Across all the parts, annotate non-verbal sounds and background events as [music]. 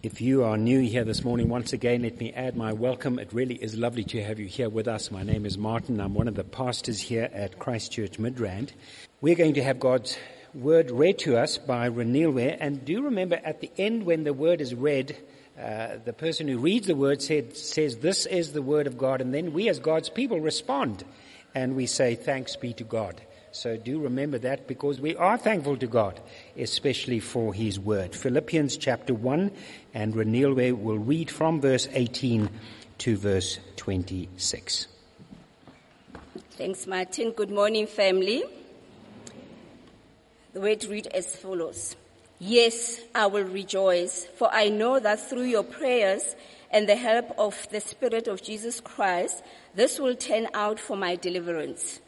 If you are new here this morning, once again, let me add my welcome. It really is lovely to have you here with us. My name is Martin. I'm one of the pastors here at Christchurch Midrand. We're going to have God's word read to us by Renilwe. And do remember at the end when the word is read, uh, the person who reads the word said, says, This is the word of God. And then we as God's people respond and we say, Thanks be to God. So do remember that because we are thankful to God, especially for His Word. Philippians chapter 1 and Renilwe will read from verse 18 to verse 26. Thanks, Martin. Good morning, family. The word read as follows. Yes, I will rejoice, for I know that through your prayers and the help of the Spirit of Jesus Christ, this will turn out for my deliverance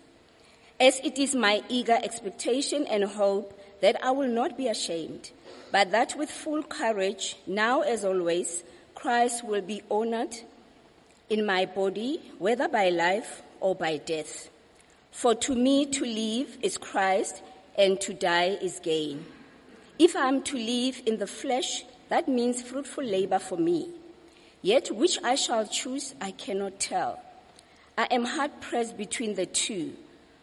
as it is my eager expectation and hope that I will not be ashamed, but that with full courage, now as always, Christ will be honored in my body, whether by life or by death. For to me to live is Christ and to die is gain. If I am to live in the flesh, that means fruitful labor for me. Yet which I shall choose, I cannot tell. I am hard pressed between the two.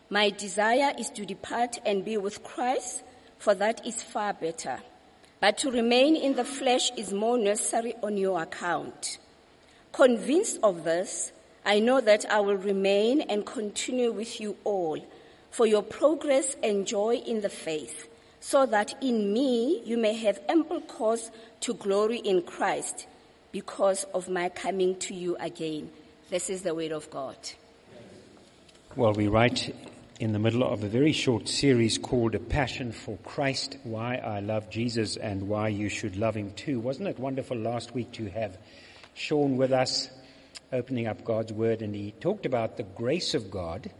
My desire is to depart and be with Christ, for that is far better. But to remain in the flesh is more necessary on your account. Convinced of this, I know that I will remain and continue with you all for your progress and joy in the faith, so that in me you may have ample cause to glory in Christ because of my coming to you again. This is the word of God. Well, we write in the middle of a very short series called A Passion for Christ, Why I Love Jesus and Why You Should Love Him Too. Wasn't it wonderful last week to have Sean with us opening up God's Word and he talked about the grace of God.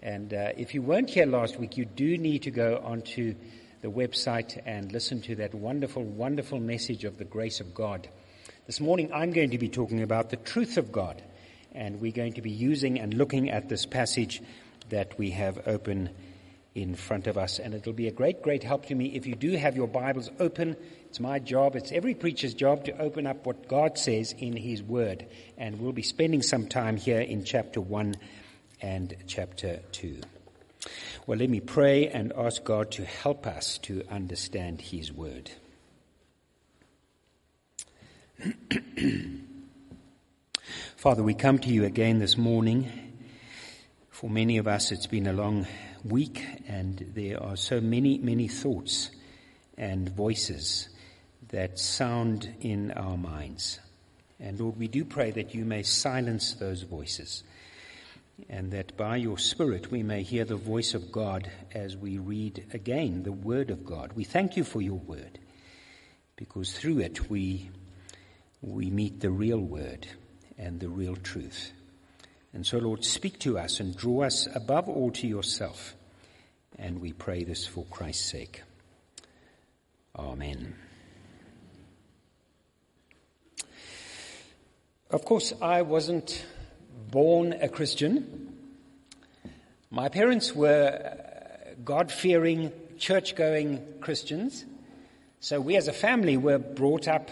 And uh, if you weren't here last week, you do need to go onto the website and listen to that wonderful, wonderful message of the grace of God. This morning I'm going to be talking about the truth of God. And we're going to be using and looking at this passage that we have open in front of us. And it'll be a great, great help to me if you do have your Bibles open. It's my job, it's every preacher's job to open up what God says in His Word. And we'll be spending some time here in chapter 1 and chapter 2. Well, let me pray and ask God to help us to understand His Word. [clears throat] Father, we come to you again this morning for many of us, it's been a long week, and there are so many, many thoughts and voices that sound in our minds. And Lord, we do pray that you may silence those voices, and that by your Spirit we may hear the voice of God as we read again the Word of God. We thank you for your Word, because through it we, we meet the real Word and the real truth. And so, Lord, speak to us and draw us above all to yourself. And we pray this for Christ's sake. Amen. Of course, I wasn't born a Christian. My parents were uh, God fearing, church going Christians. So we as a family were brought up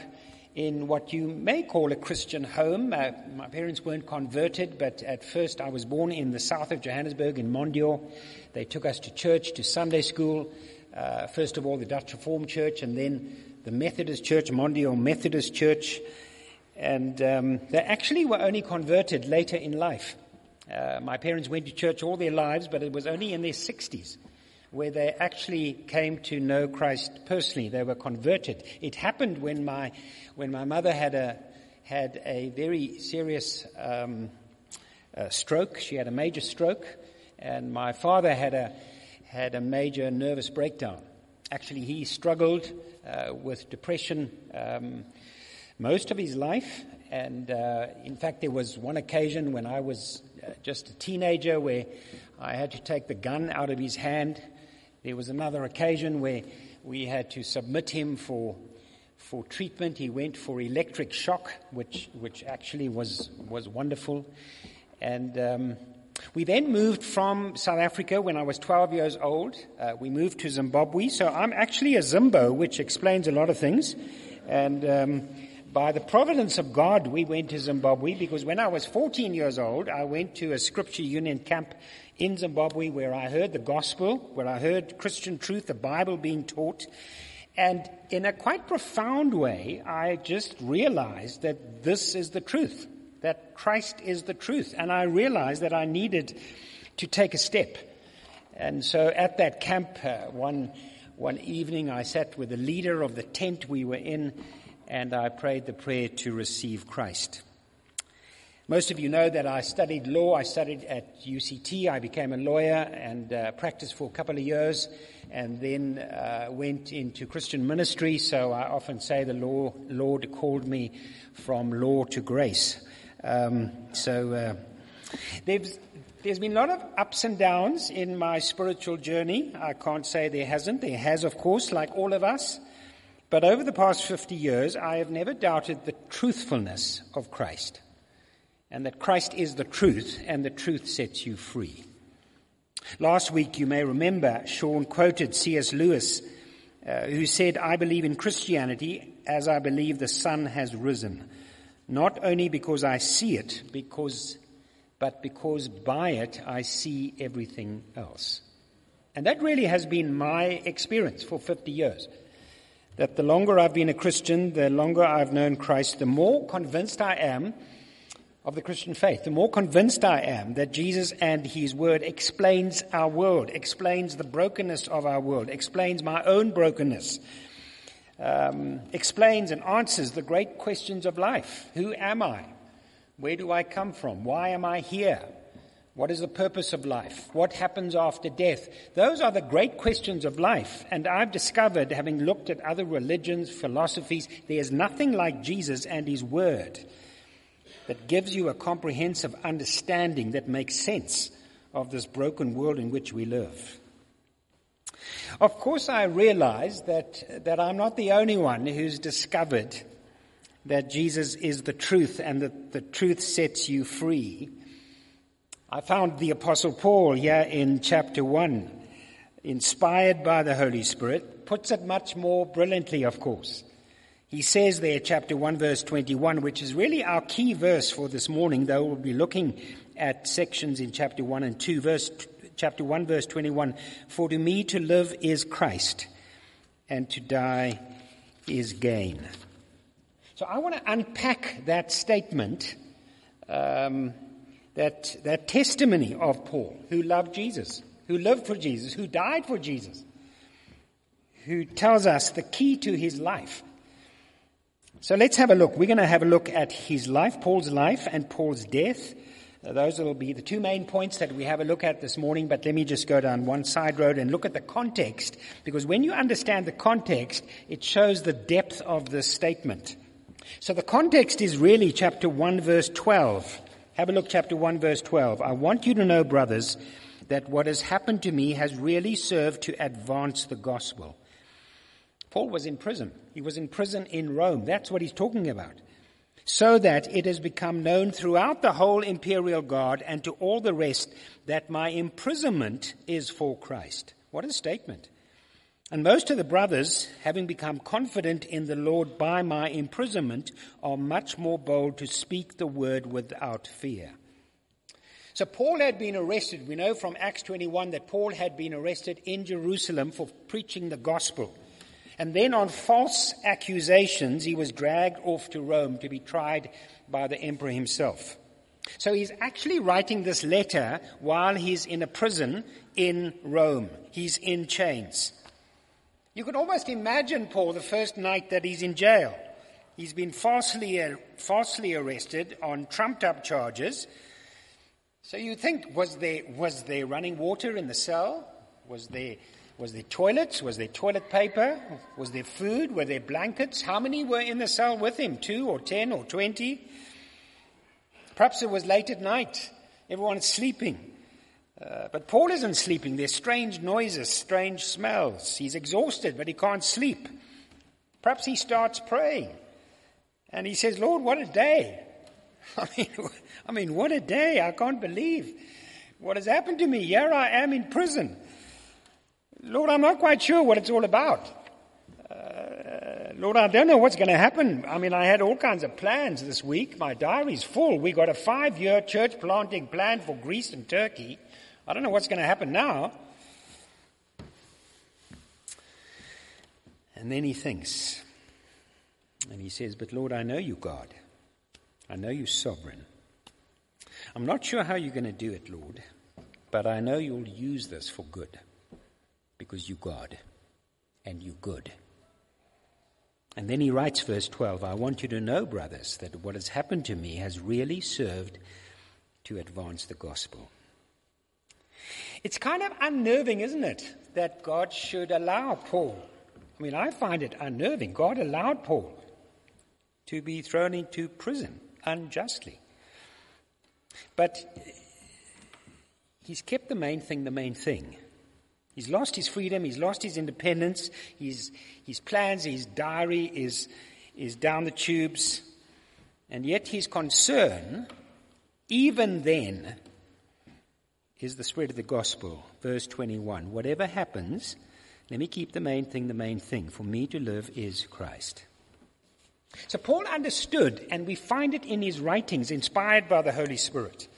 in what you may call a Christian home. Uh, my parents weren't converted, but at first I was born in the south of Johannesburg in Mondeor. They took us to church, to Sunday school. Uh, first of all, the Dutch Reformed Church, and then the Methodist Church, Mondeor Methodist Church. And um, they actually were only converted later in life. Uh, my parents went to church all their lives, but it was only in their 60s where they actually came to know Christ personally. They were converted. It happened when my, when my mother had a, had a very serious um, uh, stroke. She had a major stroke, and my father had a, had a major nervous breakdown. Actually, he struggled uh, with depression um, most of his life, and uh, in fact, there was one occasion when I was uh, just a teenager where I had to take the gun out of his hand there was another occasion where we had to submit him for, for treatment. He went for electric shock, which, which actually was, was wonderful. And um, we then moved from South Africa when I was 12 years old. Uh, we moved to Zimbabwe. So I'm actually a Zimbo, which explains a lot of things. And um, by the providence of God, we went to Zimbabwe because when I was 14 years old, I went to a scripture union camp in Zimbabwe where I heard the gospel, where I heard Christian truth, the Bible being taught. And in a quite profound way, I just realized that this is the truth, that Christ is the truth. And I realized that I needed to take a step. And so at that camp, uh, one, one evening, I sat with the leader of the tent we were in, and I prayed the prayer to receive Christ. Most of you know that I studied law. I studied at UCT. I became a lawyer and uh, practiced for a couple of years and then uh, went into Christian ministry. So I often say the law, Lord called me from law to grace. Um, so uh, there's, there's been a lot of ups and downs in my spiritual journey. I can't say there hasn't. There has, of course, like all of us. But over the past 50 years, I have never doubted the truthfulness of Christ and that Christ is the truth, and the truth sets you free. Last week, you may remember, Sean quoted C.S. Lewis, uh, who said, I believe in Christianity as I believe the sun has risen, not only because I see it, because, but because by it I see everything else. And that really has been my experience for 50 years. That the longer I've been a Christian, the longer I've known Christ, the more convinced I am of the Christian faith, the more convinced I am that Jesus and His Word explains our world, explains the brokenness of our world, explains my own brokenness, um, explains and answers the great questions of life. Who am I? Where do I come from? Why am I here? What is the purpose of life? What happens after death? Those are the great questions of life. And I've discovered, having looked at other religions, philosophies, there's nothing like Jesus and His Word that gives you a comprehensive understanding that makes sense of this broken world in which we live. Of course, I realize that, that I'm not the only one who's discovered that Jesus is the truth and that the truth sets you free. I found the Apostle Paul here in chapter 1, inspired by the Holy Spirit, puts it much more brilliantly, of course. He says there, chapter 1, verse 21, which is really our key verse for this morning, though we'll be looking at sections in chapter 1 and 2. Verse, chapter 1, verse 21, For to me to live is Christ, and to die is gain. So I want to unpack that statement, um, that, that testimony of Paul, who loved Jesus, who lived for Jesus, who died for Jesus, who tells us the key to his life so let's have a look. We're going to have a look at his life, Paul's life, and Paul's death. Uh, those will be the two main points that we have a look at this morning, but let me just go down one side road and look at the context, because when you understand the context, it shows the depth of the statement. So the context is really chapter 1 verse 12. Have a look, chapter 1 verse 12. I want you to know, brothers, that what has happened to me has really served to advance the gospel. Paul was in prison. He was in prison in Rome. That's what he's talking about. So that it has become known throughout the whole imperial guard and to all the rest that my imprisonment is for Christ. What a statement. And most of the brothers, having become confident in the Lord by my imprisonment, are much more bold to speak the word without fear. So Paul had been arrested. We know from Acts 21 that Paul had been arrested in Jerusalem for preaching the gospel. And then on false accusations, he was dragged off to Rome to be tried by the emperor himself. So he's actually writing this letter while he's in a prison in Rome. He's in chains. You can almost imagine Paul the first night that he's in jail. He's been falsely, uh, falsely arrested on trumped up charges. So you think, was there, was there running water in the cell? Was there was there toilets? Was there toilet paper? Was there food? Were there blankets? How many were in the cell with him? Two or ten or twenty? Perhaps it was late at night. Everyone's sleeping. Uh, but Paul isn't sleeping. There's strange noises, strange smells. He's exhausted, but he can't sleep. Perhaps he starts praying. And he says, Lord, what a day. [laughs] I mean, [laughs] I mean, what a day. I can't believe what has happened to me. Here I am in prison. Lord, I'm not quite sure what it's all about. Uh, Lord, I don't know what's going to happen. I mean, I had all kinds of plans this week. My diary's full. We got a five year church planting plan for Greece and Turkey. I don't know what's going to happen now. And then he thinks, and he says, But Lord, I know you, God. I know you sovereign. I'm not sure how you're going to do it, Lord, but I know you'll use this for good because you God and you good. And then he writes, verse 12, I want you to know, brothers, that what has happened to me has really served to advance the gospel. It's kind of unnerving, isn't it, that God should allow Paul. I mean, I find it unnerving. God allowed Paul to be thrown into prison unjustly. But he's kept the main thing the main thing. He's lost his freedom, he's lost his independence, his, his plans, his diary is, is down the tubes, and yet his concern, even then, is the spread of the gospel. Verse 21 Whatever happens, let me keep the main thing the main thing. For me to live is Christ. So Paul understood, and we find it in his writings, inspired by the Holy Spirit.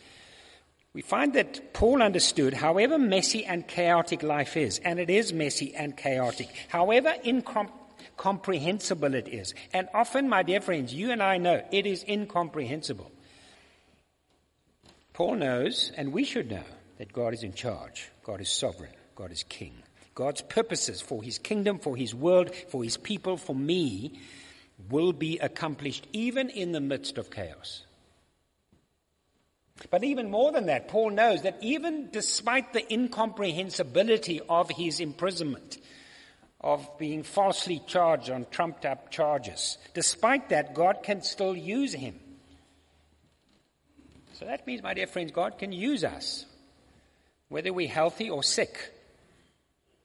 We find that Paul understood, however messy and chaotic life is, and it is messy and chaotic, however incomprehensible it is, and often, my dear friends, you and I know it is incomprehensible. Paul knows, and we should know, that God is in charge, God is sovereign, God is king. God's purposes for his kingdom, for his world, for his people, for me, will be accomplished even in the midst of chaos. But even more than that, Paul knows that even despite the incomprehensibility of his imprisonment, of being falsely charged on trumped up charges, despite that, God can still use him. So that means, my dear friends, God can use us, whether we're healthy or sick,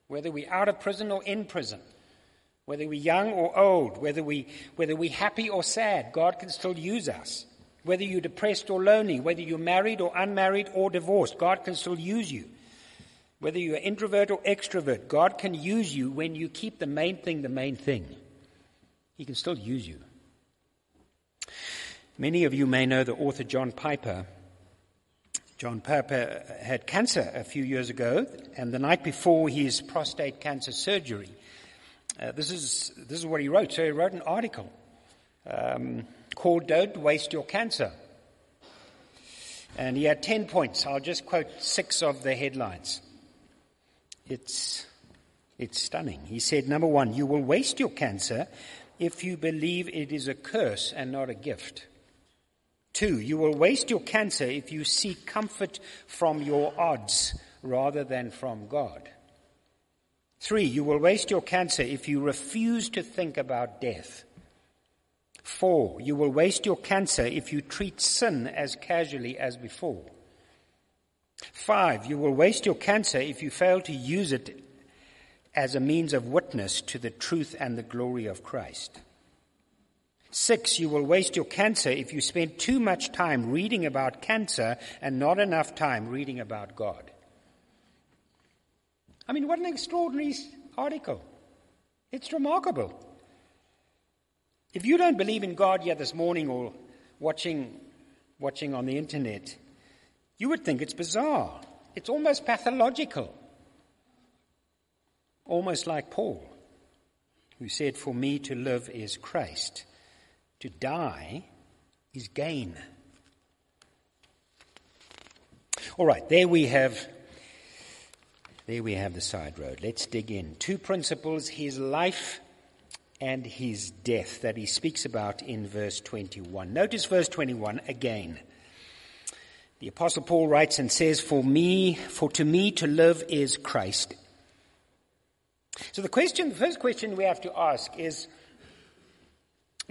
whether we're out of prison or in prison, whether we're young or old, whether, we, whether we're happy or sad, God can still use us. Whether you're depressed or lonely, whether you're married or unmarried or divorced, God can still use you. Whether you're introvert or extrovert, God can use you when you keep the main thing the main thing. He can still use you. Many of you may know the author John Piper. John Piper had cancer a few years ago, and the night before his prostate cancer surgery, uh, this, is, this is what he wrote. So he wrote an article um, called Don't Waste Your Cancer. And he had 10 points. I'll just quote six of the headlines. It's, it's stunning. He said, number one, you will waste your cancer if you believe it is a curse and not a gift. Two, you will waste your cancer if you seek comfort from your odds rather than from God. Three, you will waste your cancer if you refuse to think about death. Four, you will waste your cancer if you treat sin as casually as before. Five, you will waste your cancer if you fail to use it as a means of witness to the truth and the glory of Christ. Six, you will waste your cancer if you spend too much time reading about cancer and not enough time reading about God. I mean, what an extraordinary article. It's remarkable. If you don't believe in God yet this morning or watching, watching on the internet, you would think it's bizarre. It's almost pathological. Almost like Paul, who said, For me to live is Christ, to die is gain. All right, there we have there we have the side road. Let's dig in. Two principles his life and his death that he speaks about in verse 21. Notice verse 21 again. The apostle Paul writes and says, For me, for to me to live is Christ. So the question, the first question we have to ask is,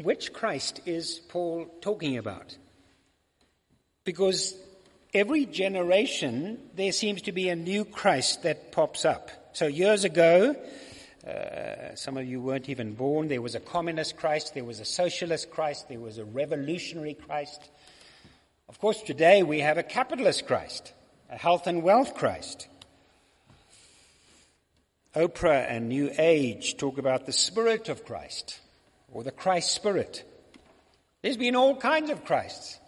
which Christ is Paul talking about? Because every generation, there seems to be a new Christ that pops up. So years ago, uh, some of you weren't even born. There was a communist Christ, there was a socialist Christ, there was a revolutionary Christ. Of course, today we have a capitalist Christ, a health and wealth Christ. Oprah and New Age talk about the spirit of Christ. Or the Christ Spirit. There's been all kinds of Christs.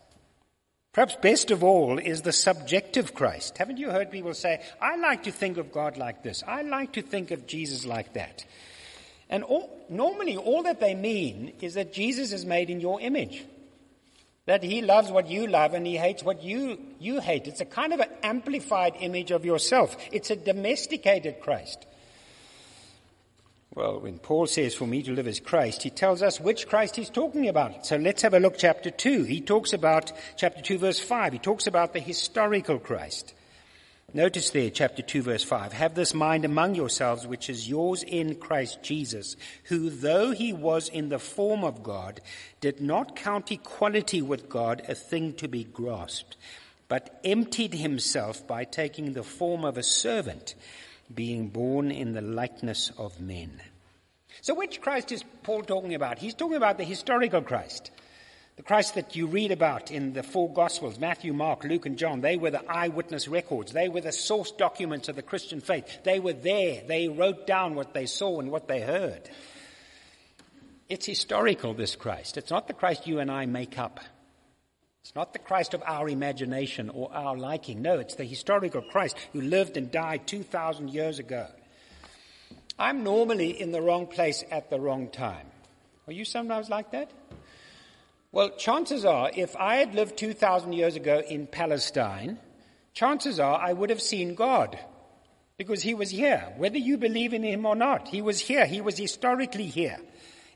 Perhaps best of all is the subjective Christ. Haven't you heard people say, I like to think of God like this. I like to think of Jesus like that. And all, normally all that they mean is that Jesus is made in your image. That he loves what you love and he hates what you, you hate. It's a kind of an amplified image of yourself. It's a domesticated Christ. Well, when Paul says, for me to live is Christ, he tells us which Christ he's talking about. So let's have a look chapter 2. He talks about, chapter 2 verse 5, he talks about the historical Christ. Notice there, chapter 2 verse 5, have this mind among yourselves which is yours in Christ Jesus, who though he was in the form of God, did not count equality with God a thing to be grasped, but emptied himself by taking the form of a servant being born in the likeness of men. So which Christ is Paul talking about? He's talking about the historical Christ. The Christ that you read about in the four Gospels, Matthew, Mark, Luke, and John, they were the eyewitness records. They were the source documents of the Christian faith. They were there. They wrote down what they saw and what they heard. It's historical, this Christ. It's not the Christ you and I make up. It's not the Christ of our imagination or our liking. No, it's the historical Christ who lived and died 2,000 years ago. I'm normally in the wrong place at the wrong time. Are you sometimes like that? Well, chances are, if I had lived 2,000 years ago in Palestine, chances are I would have seen God. Because he was here. Whether you believe in him or not, he was here. He was historically here.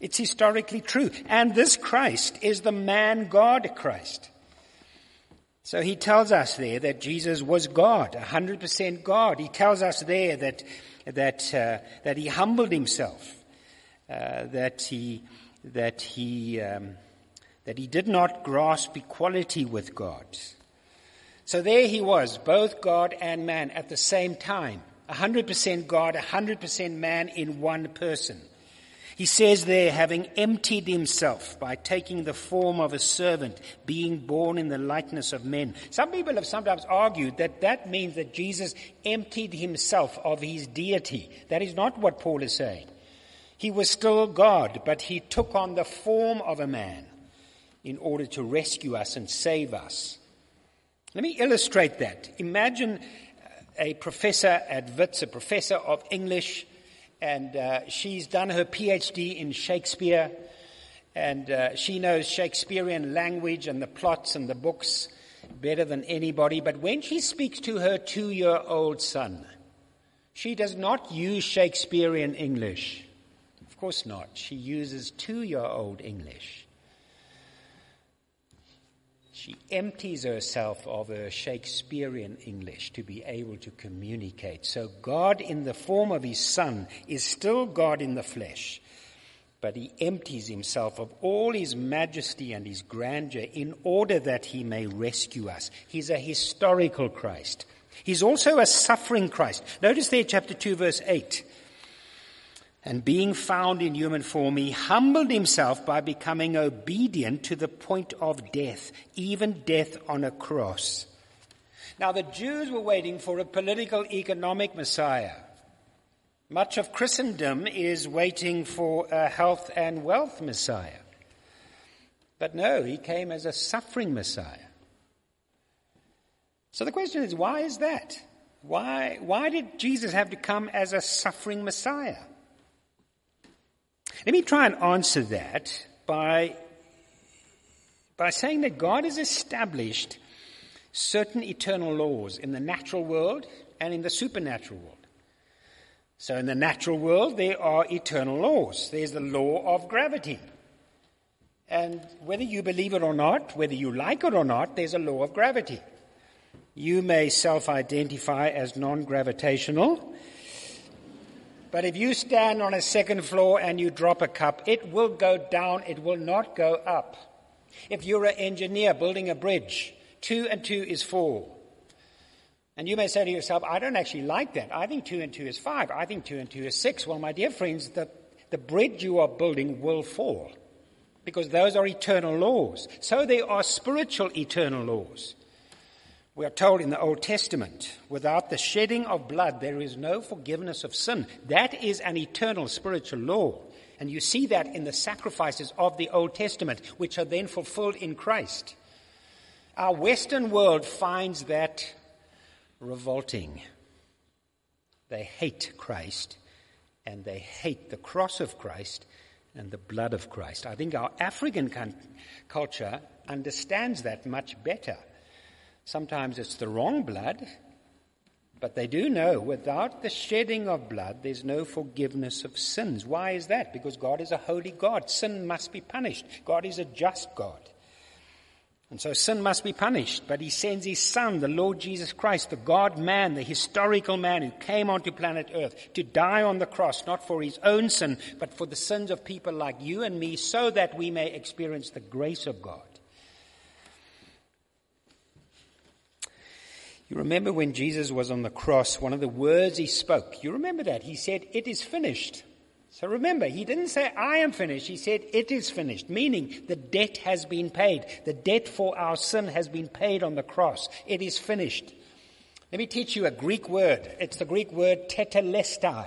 It's historically true. And this Christ is the man God Christ. So he tells us there that Jesus was God, 100% God. He tells us there that, that, uh, that he humbled himself, uh, that he, that he, um, that he did not grasp equality with God. So there he was, both God and man at the same time. 100% God, 100% man in one person. He says there, having emptied himself by taking the form of a servant, being born in the likeness of men. Some people have sometimes argued that that means that Jesus emptied himself of his deity. That is not what Paul is saying. He was still God, but he took on the form of a man in order to rescue us and save us. Let me illustrate that. Imagine a professor at Wits, a professor of English, and uh, she's done her PhD in Shakespeare, and uh, she knows Shakespearean language and the plots and the books better than anybody. But when she speaks to her two year old son, she does not use Shakespearean English. Of course not. She uses two year old English. She empties herself of her Shakespearean English to be able to communicate. So God in the form of his son is still God in the flesh, but he empties himself of all his majesty and his grandeur in order that he may rescue us. He's a historical Christ. He's also a suffering Christ. Notice there chapter 2 verse 8 and being found in human form, he humbled himself by becoming obedient to the point of death, even death on a cross. Now, the Jews were waiting for a political economic Messiah. Much of Christendom is waiting for a health and wealth Messiah. But no, he came as a suffering Messiah. So the question is, why is that? Why, why did Jesus have to come as a suffering Messiah? Let me try and answer that by, by saying that God has established certain eternal laws in the natural world and in the supernatural world. So in the natural world, there are eternal laws. There's the law of gravity. And whether you believe it or not, whether you like it or not, there's a law of gravity. You may self-identify as non-gravitational, but if you stand on a second floor and you drop a cup, it will go down, it will not go up. If you're an engineer building a bridge, two and two is four. And you may say to yourself, I don't actually like that. I think two and two is five. I think two and two is six. Well, my dear friends, the, the bridge you are building will fall because those are eternal laws. So they are spiritual eternal laws. We are told in the Old Testament, without the shedding of blood, there is no forgiveness of sin. That is an eternal spiritual law. And you see that in the sacrifices of the Old Testament, which are then fulfilled in Christ. Our Western world finds that revolting. They hate Christ and they hate the cross of Christ and the blood of Christ. I think our African culture understands that much better. Sometimes it's the wrong blood, but they do know without the shedding of blood, there's no forgiveness of sins. Why is that? Because God is a holy God. Sin must be punished. God is a just God. And so sin must be punished, but he sends his son, the Lord Jesus Christ, the God man, the historical man who came onto planet earth to die on the cross, not for his own sin, but for the sins of people like you and me, so that we may experience the grace of God. You remember when Jesus was on the cross, one of the words he spoke, you remember that? He said, It is finished. So remember, he didn't say, I am finished. He said, it is finished, meaning the debt has been paid. The debt for our sin has been paid on the cross. It is finished. Let me teach you a Greek word. It's the Greek word tetelestai,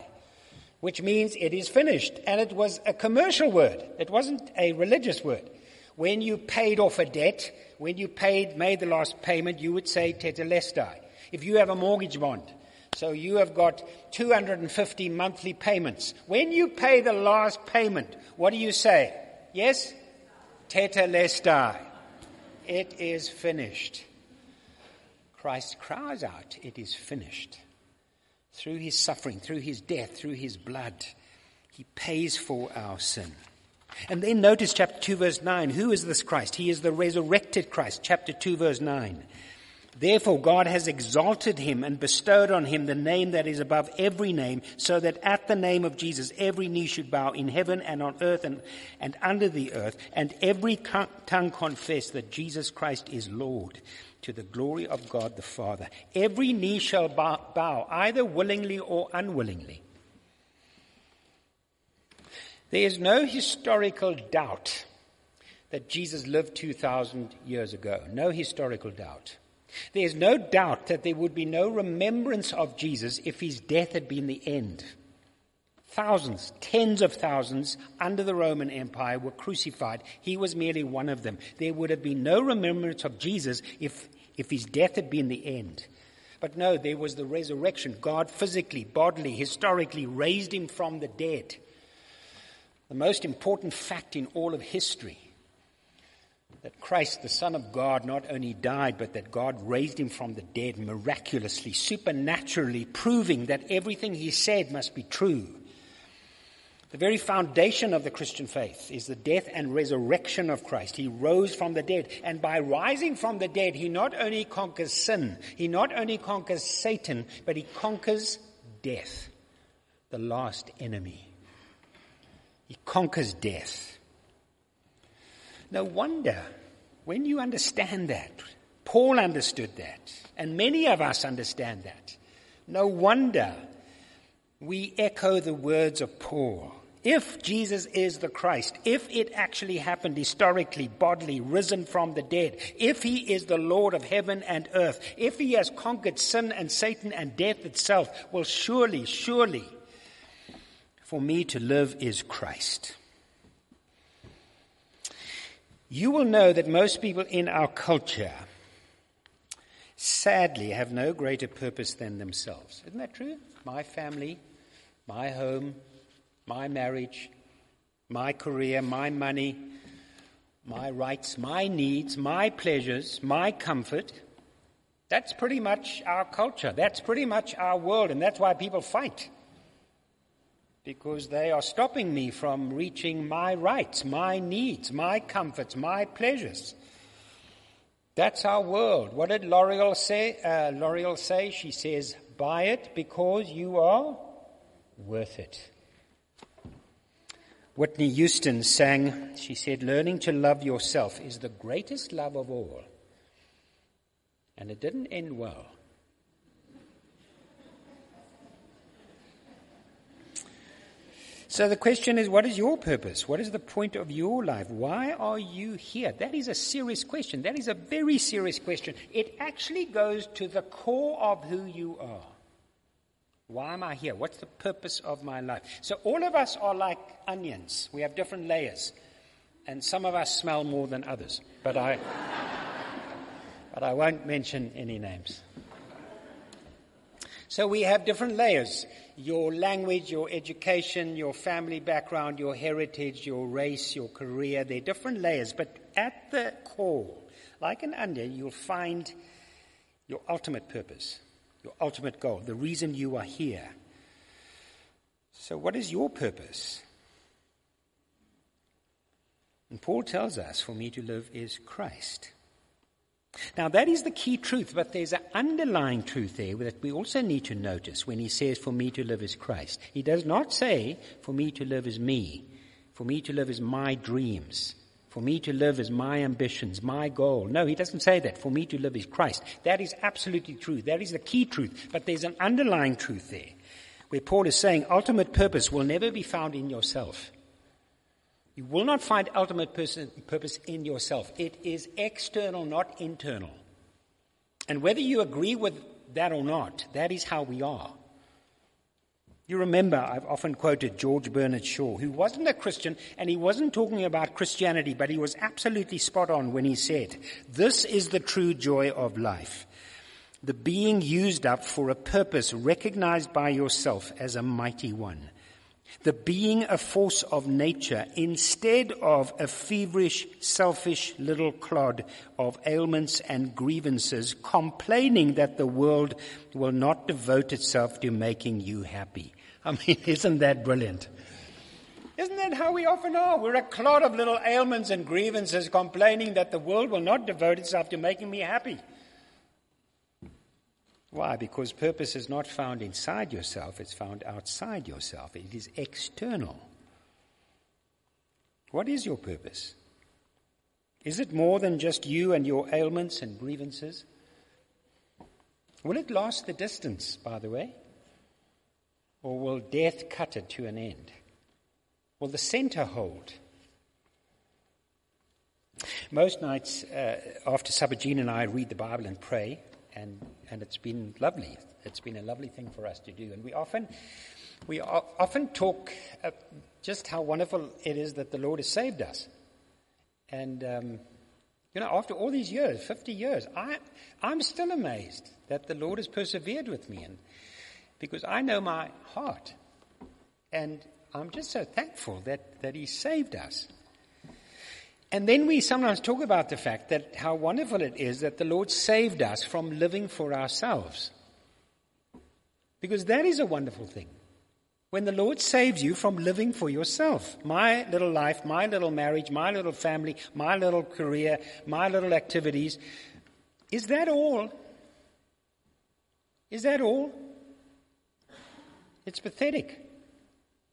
which means it is finished. And it was a commercial word. It wasn't a religious word. When you paid off a debt, when you paid, made the last payment, you would say tetelestai. If you have a mortgage bond, so you have got 250 monthly payments. When you pay the last payment, what do you say? Yes? Tetelestai. It is finished. Christ cries out, It is finished. Through his suffering, through his death, through his blood, he pays for our sin. And then notice chapter 2 verse 9. Who is this Christ? He is the resurrected Christ. Chapter 2 verse 9. Therefore, God has exalted him and bestowed on him the name that is above every name, so that at the name of Jesus every knee should bow in heaven and on earth and, and under the earth, and every tongue confess that Jesus Christ is Lord, to the glory of God the Father. Every knee shall bow, bow either willingly or unwillingly. There is no historical doubt that Jesus lived 2,000 years ago. No historical doubt. There's no doubt that there would be no remembrance of Jesus if his death had been the end. Thousands, tens of thousands under the Roman Empire were crucified. He was merely one of them. There would have been no remembrance of Jesus if, if his death had been the end. But no, there was the resurrection. God physically, bodily, historically raised him from the dead. The most important fact in all of history that Christ, the Son of God, not only died, but that God raised him from the dead miraculously, supernaturally, proving that everything he said must be true. The very foundation of the Christian faith is the death and resurrection of Christ. He rose from the dead. And by rising from the dead, he not only conquers sin, he not only conquers Satan, but he conquers death, the last enemy. He conquers death. No wonder when you understand that, Paul understood that, and many of us understand that. No wonder we echo the words of Paul. If Jesus is the Christ, if it actually happened historically, bodily, risen from the dead, if he is the Lord of heaven and earth, if he has conquered sin and Satan and death itself, well, surely, surely, for me to live is Christ you will know that most people in our culture sadly have no greater purpose than themselves. Isn't that true? My family, my home, my marriage, my career, my money, my rights, my needs, my pleasures, my comfort. That's pretty much our culture. That's pretty much our world, and that's why people fight because they are stopping me from reaching my rights, my needs, my comforts, my pleasures. That's our world. What did L'Oreal say? Uh, L'Oreal say? She says, buy it because you are worth it. Whitney Houston sang, she said, learning to love yourself is the greatest love of all. And it didn't end well. So the question is, what is your purpose? What is the point of your life? Why are you here? That is a serious question. That is a very serious question. It actually goes to the core of who you are. Why am I here? What's the purpose of my life? So all of us are like onions. We have different layers. And some of us smell more than others. But I, [laughs] but I won't mention any names. So we have different layers. Your language, your education, your family background, your heritage, your race, your career, they're different layers. But at the core, like an onion, you'll find your ultimate purpose your ultimate goal, the reason you are here. So, what is your purpose? And Paul tells us, for me to live is Christ. Now, that is the key truth, but there's an underlying truth there that we also need to notice when he says, For me to live is Christ. He does not say, For me to live is me. For me to live is my dreams. For me to live is my ambitions, my goal. No, he doesn't say that. For me to live is Christ. That is absolutely true. That is the key truth. But there's an underlying truth there where Paul is saying ultimate purpose will never be found in yourself. You will not find ultimate purpose in yourself. It is external, not internal. And whether you agree with that or not, that is how we are. You remember, I've often quoted George Bernard Shaw, who wasn't a Christian and he wasn't talking about Christianity, but he was absolutely spot on when he said, This is the true joy of life. The being used up for a purpose recognized by yourself as a mighty one. The being a force of nature instead of a feverish, selfish little clod of ailments and grievances, complaining that the world will not devote itself to making you happy. I mean, [laughs] isn't that brilliant? Isn't that how we often are? We're a clod of little ailments and grievances complaining that the world will not devote itself to making me happy. Why? Because purpose is not found inside yourself, it's found outside yourself. It is external. What is your purpose? Is it more than just you and your ailments and grievances? Will it last the distance, by the way? Or will death cut it to an end? Will the center hold? Most nights uh, after supper, Jean and I read the Bible and pray, and, and it's been lovely. It's been a lovely thing for us to do. And we often, we often talk uh, just how wonderful it is that the Lord has saved us. And, um, you know, after all these years, 50 years, I, I'm still amazed that the Lord has persevered with me. And, because I know my heart. And I'm just so thankful that, that He saved us. And then we sometimes talk about the fact that how wonderful it is that the Lord saved us from living for ourselves. Because that is a wonderful thing. When the Lord saves you from living for yourself, my little life, my little marriage, my little family, my little career, my little activities, is that all? Is that all? It's pathetic.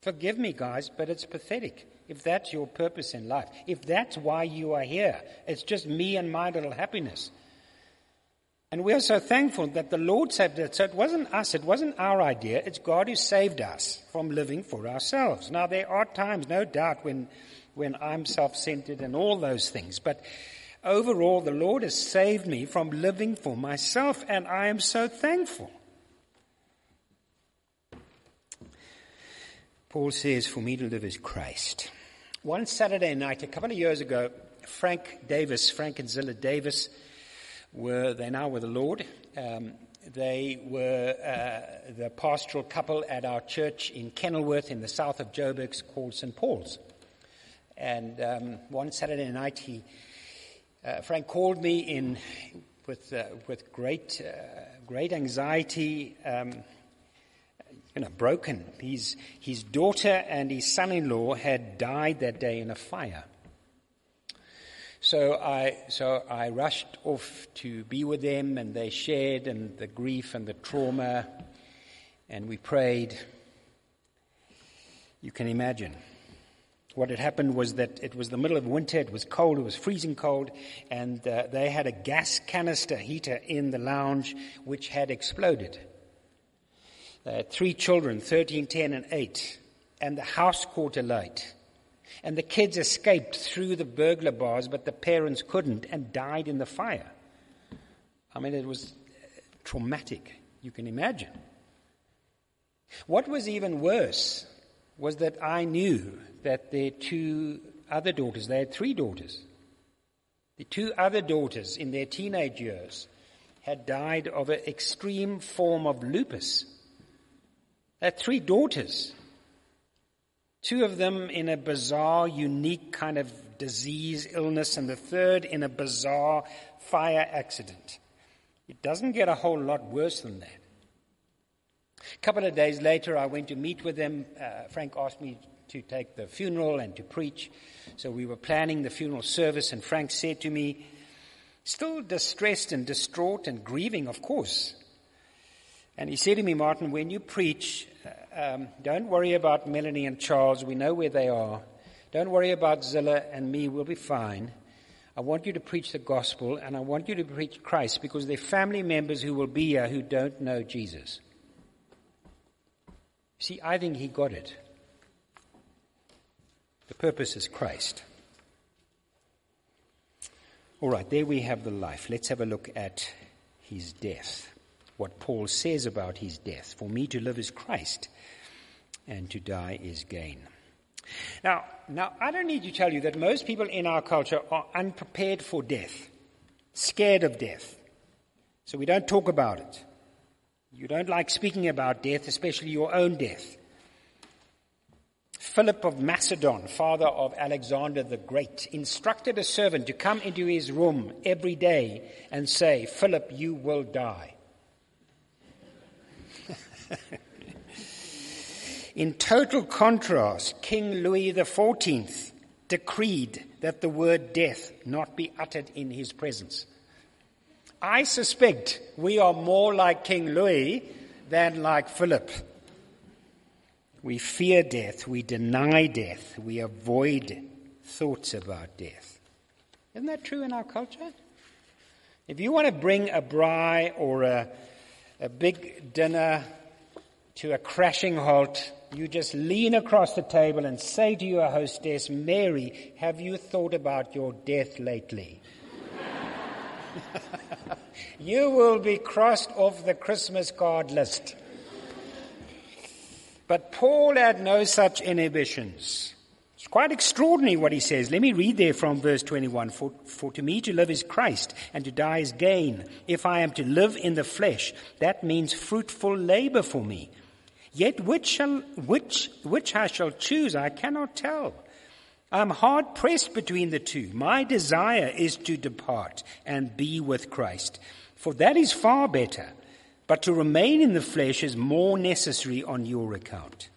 Forgive me, guys, but it's pathetic. If that's your purpose in life, if that's why you are here, it's just me and my little happiness. And we are so thankful that the Lord saved us. So it wasn't us, it wasn't our idea, it's God who saved us from living for ourselves. Now, there are times, no doubt, when, when I'm self centered and all those things, but overall, the Lord has saved me from living for myself, and I am so thankful. Paul says, For me to live is Christ. One Saturday night, a couple of years ago, Frank Davis, Frank and Zilla Davis, were, they now with the Lord. Um, they were uh, the pastoral couple at our church in Kenilworth in the south of Joburg called St. Paul's. And um, one Saturday night, he, uh, Frank called me in with, uh, with great, uh, great anxiety. Um, you know, broken. His, his daughter and his son-in-law had died that day in a fire. So I, so I rushed off to be with them and they shared and the grief and the trauma and we prayed. You can imagine. What had happened was that it was the middle of winter, it was cold, it was freezing cold, and uh, they had a gas canister heater in the lounge which had exploded. They uh, had three children, 13, 10, and 8, and the house caught alight. And the kids escaped through the burglar bars, but the parents couldn't and died in the fire. I mean, it was traumatic, you can imagine. What was even worse was that I knew that their two other daughters, they had three daughters, the two other daughters in their teenage years had died of an extreme form of lupus. Had three daughters. Two of them in a bizarre, unique kind of disease, illness, and the third in a bizarre fire accident. It doesn't get a whole lot worse than that. A couple of days later, I went to meet with them. Uh, Frank asked me to take the funeral and to preach. So we were planning the funeral service, and Frank said to me, still distressed and distraught and grieving, of course. And he said to me, Martin, when you preach, um, don't worry about Melanie and Charles. We know where they are. Don't worry about Zilla and me. We'll be fine. I want you to preach the gospel and I want you to preach Christ because they're family members who will be here who don't know Jesus. See, I think he got it. The purpose is Christ. All right, there we have the life. Let's have a look at his death. What Paul says about his death. For me to live is Christ, and to die is gain. Now, now, I don't need to tell you that most people in our culture are unprepared for death, scared of death. So we don't talk about it. You don't like speaking about death, especially your own death. Philip of Macedon, father of Alexander the Great, instructed a servant to come into his room every day and say, Philip, you will die. [laughs] In total contrast, King Louis XIV decreed that the word death not be uttered in his presence. I suspect we are more like King Louis than like Philip. We fear death, we deny death, we avoid thoughts about death. Isn't that true in our culture? If you want to bring a braai or a, a big dinner to a crashing halt, you just lean across the table and say to your hostess, Mary, have you thought about your death lately? [laughs] you will be crossed off the Christmas card list. But Paul had no such inhibitions. It's quite extraordinary what he says. Let me read there from verse 21. For, for to me to live is Christ, and to die is gain. If I am to live in the flesh, that means fruitful labor for me. Yet which, shall, which, which I shall choose, I cannot tell. I'm hard pressed between the two. My desire is to depart and be with Christ, for that is far better. But to remain in the flesh is more necessary on your account.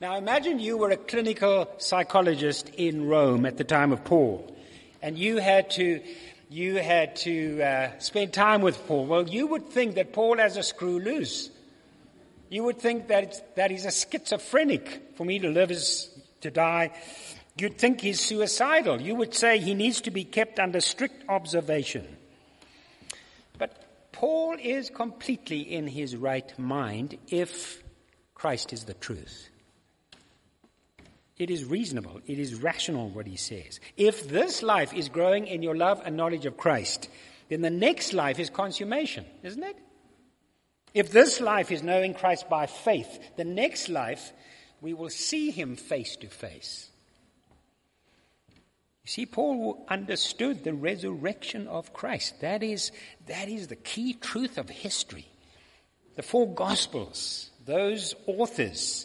Now imagine you were a clinical psychologist in Rome at the time of Paul, and you had to you had to uh, spend time with Paul. Well, you would think that Paul has a screw loose. You would think that, that he's a schizophrenic. For me to live is to die. You'd think he's suicidal. You would say he needs to be kept under strict observation. But Paul is completely in his right mind if Christ is the truth. It is reasonable. It is rational what he says. If this life is growing in your love and knowledge of Christ, then the next life is consummation, isn't it? If this life is knowing Christ by faith, the next life we will see him face to face. You see, Paul understood the resurrection of Christ. That is, that is the key truth of history. The four Gospels, those authors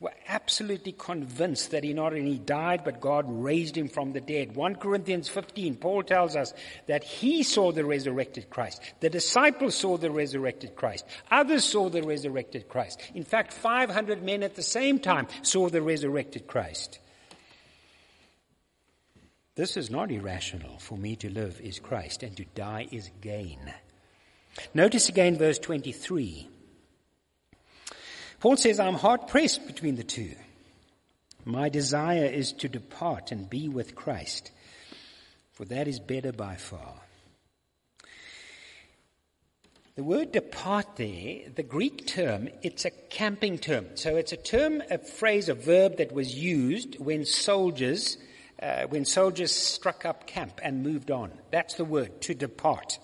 were absolutely convinced that he not only died, but God raised him from the dead. 1 Corinthians 15, Paul tells us that he saw the resurrected Christ. The disciples saw the resurrected Christ. Others saw the resurrected Christ. In fact, 500 men at the same time saw the resurrected Christ. This is not irrational. For me to live is Christ, and to die is gain. Notice again verse 23. Paul says, I'm hard pressed between the two. My desire is to depart and be with Christ, for that is better by far. The word depart there, the Greek term, it's a camping term. So it's a term, a phrase, a verb that was used when soldiers, uh, when soldiers struck up camp and moved on. That's the word, to depart.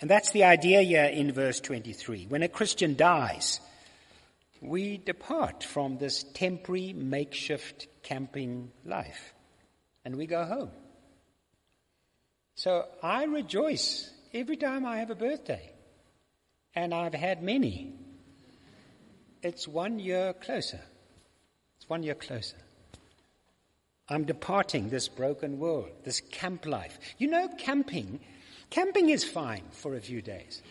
And that's the idea here in verse 23. When a Christian dies, we depart from this temporary makeshift camping life and we go home. So I rejoice every time I have a birthday, and I've had many. It's one year closer. It's one year closer. I'm departing this broken world, this camp life. You know, camping, camping is fine for a few days.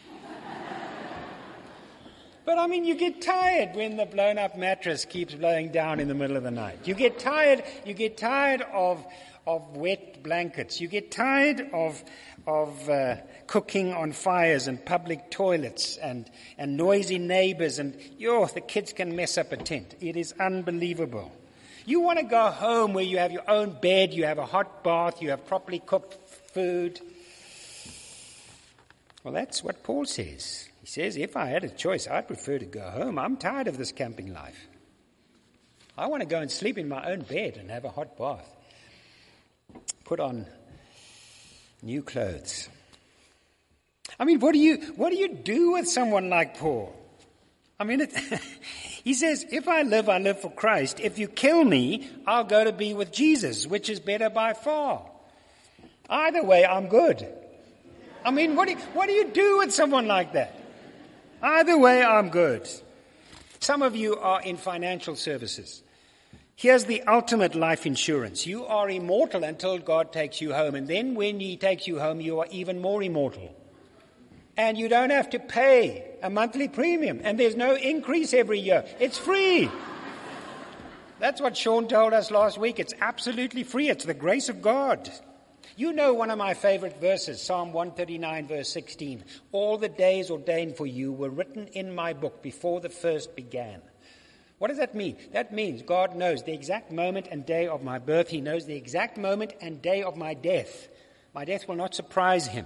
But I mean, you get tired when the blown up mattress keeps blowing down in the middle of the night. You get tired, you get tired of, of wet blankets. You get tired of, of uh, cooking on fires and public toilets and, and noisy neighbors and, yo, the kids can mess up a tent. It is unbelievable. You want to go home where you have your own bed, you have a hot bath, you have properly cooked food. Well, that's what Paul says. He says, if I had a choice, I'd prefer to go home. I'm tired of this camping life. I want to go and sleep in my own bed and have a hot bath. Put on new clothes. I mean, what do you, what do you do with someone like Paul? I mean, it, [laughs] he says, if I live, I live for Christ. If you kill me, I'll go to be with Jesus, which is better by far. Either way, I'm good. I mean, what do, you, what do you do with someone like that? Either way, I'm good. Some of you are in financial services. Here's the ultimate life insurance. You are immortal until God takes you home. And then when He takes you home, you are even more immortal. And you don't have to pay a monthly premium. And there's no increase every year. It's free. That's what Sean told us last week. It's absolutely free. It's the grace of God. You know one of my favorite verses, Psalm 139, verse 16. All the days ordained for you were written in my book before the first began. What does that mean? That means God knows the exact moment and day of my birth. He knows the exact moment and day of my death. My death will not surprise him.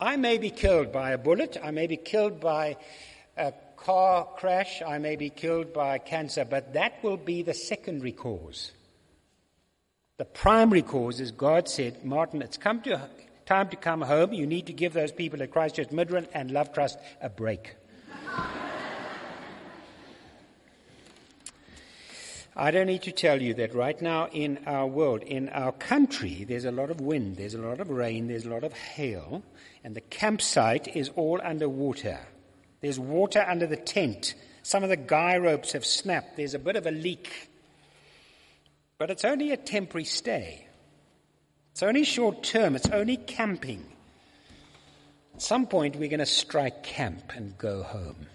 I may be killed by a bullet. I may be killed by a car crash. I may be killed by cancer, but that will be the secondary cause. The primary cause is God said, Martin, it's come to time to come home. You need to give those people at Christchurch Midrand and Love Trust a break. I don't need to tell you that right now in our world, in our country, there's a lot of wind, there's a lot of rain, there's a lot of hail, and the campsite is all under water. There's water under the tent. Some of the guy ropes have snapped. There's a bit of a leak. But it's only a temporary stay. It's only short term. It's only camping. At some point, we're going to strike camp and go home.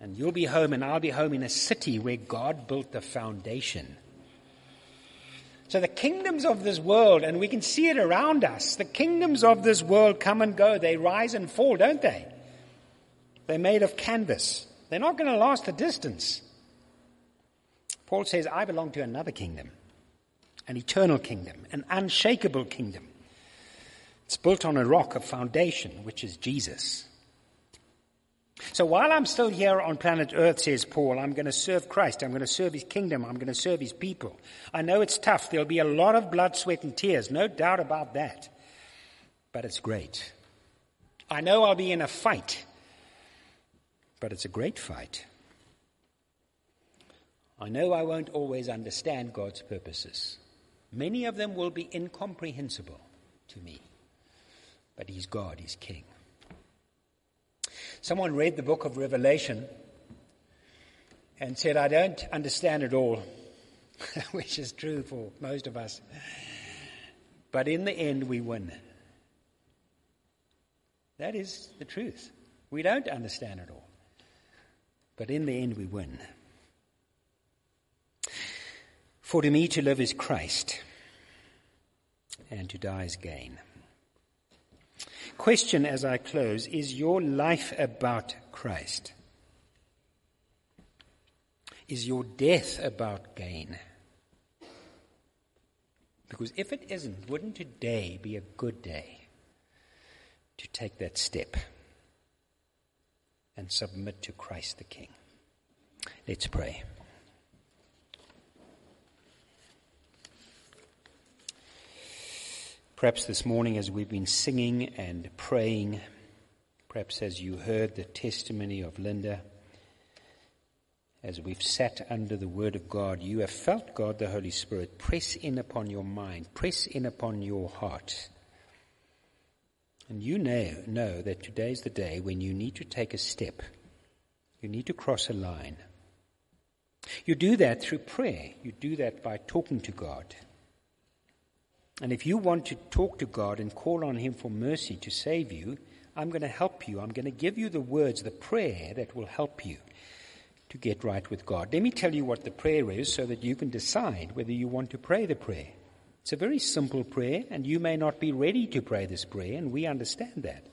And you'll be home, and I'll be home in a city where God built the foundation. So the kingdoms of this world, and we can see it around us, the kingdoms of this world come and go. They rise and fall, don't they? They're made of canvas. They're not going to last the distance. Paul says, I belong to another kingdom, an eternal kingdom, an unshakable kingdom. It's built on a rock, a foundation, which is Jesus. So while I'm still here on planet Earth, says Paul, I'm going to serve Christ. I'm going to serve his kingdom. I'm going to serve his people. I know it's tough. There'll be a lot of blood, sweat, and tears. No doubt about that. But it's great. I know I'll be in a fight. But it's a great fight. I know I won't always understand God's purposes. Many of them will be incomprehensible to me. But He's God, He's King. Someone read the book of Revelation and said, I don't understand it all, [laughs] which is true for most of us. But in the end, we win. That is the truth. We don't understand it all. But in the end, we win. For to me to live is Christ, and to die is gain. Question as I close Is your life about Christ? Is your death about gain? Because if it isn't, wouldn't today be a good day to take that step and submit to Christ the King? Let's pray. Perhaps this morning, as we've been singing and praying, Perhaps as you heard the testimony of Linda, as we've sat under the Word of God, you have felt God the Holy Spirit press in upon your mind, press in upon your heart. And you know, know that today's the day when you need to take a step. You need to cross a line. You do that through prayer. You do that by talking to God. And if you want to talk to God and call on Him for mercy to save you, I'm going to help you. I'm going to give you the words, the prayer that will help you to get right with God. Let me tell you what the prayer is so that you can decide whether you want to pray the prayer. It's a very simple prayer, and you may not be ready to pray this prayer, and we understand that.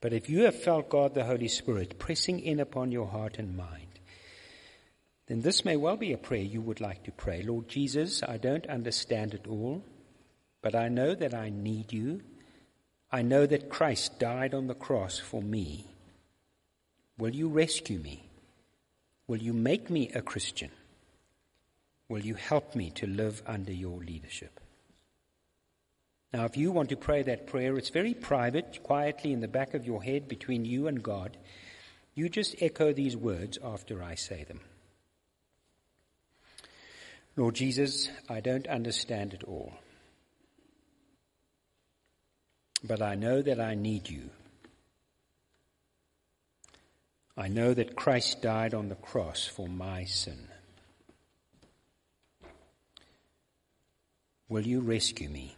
But if you have felt God the Holy Spirit pressing in upon your heart and mind, then this may well be a prayer you would like to pray. Lord Jesus, I don't understand it all, but I know that I need you. I know that Christ died on the cross for me. Will you rescue me? Will you make me a Christian? Will you help me to live under your leadership? Now, if you want to pray that prayer, it's very private, quietly in the back of your head between you and God. You just echo these words after I say them. Lord Jesus, I don't understand it all. But I know that I need you. I know that Christ died on the cross for my sin. Will you rescue me?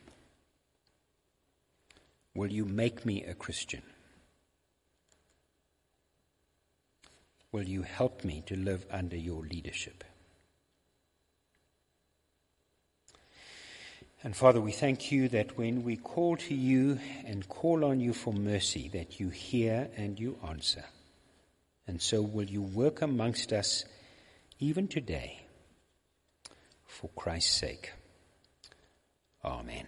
Will you make me a Christian? Will you help me to live under your leadership? And Father, we thank you that when we call to you and call on you for mercy, that you hear and you answer. And so will you work amongst us even today for Christ's sake. Amen.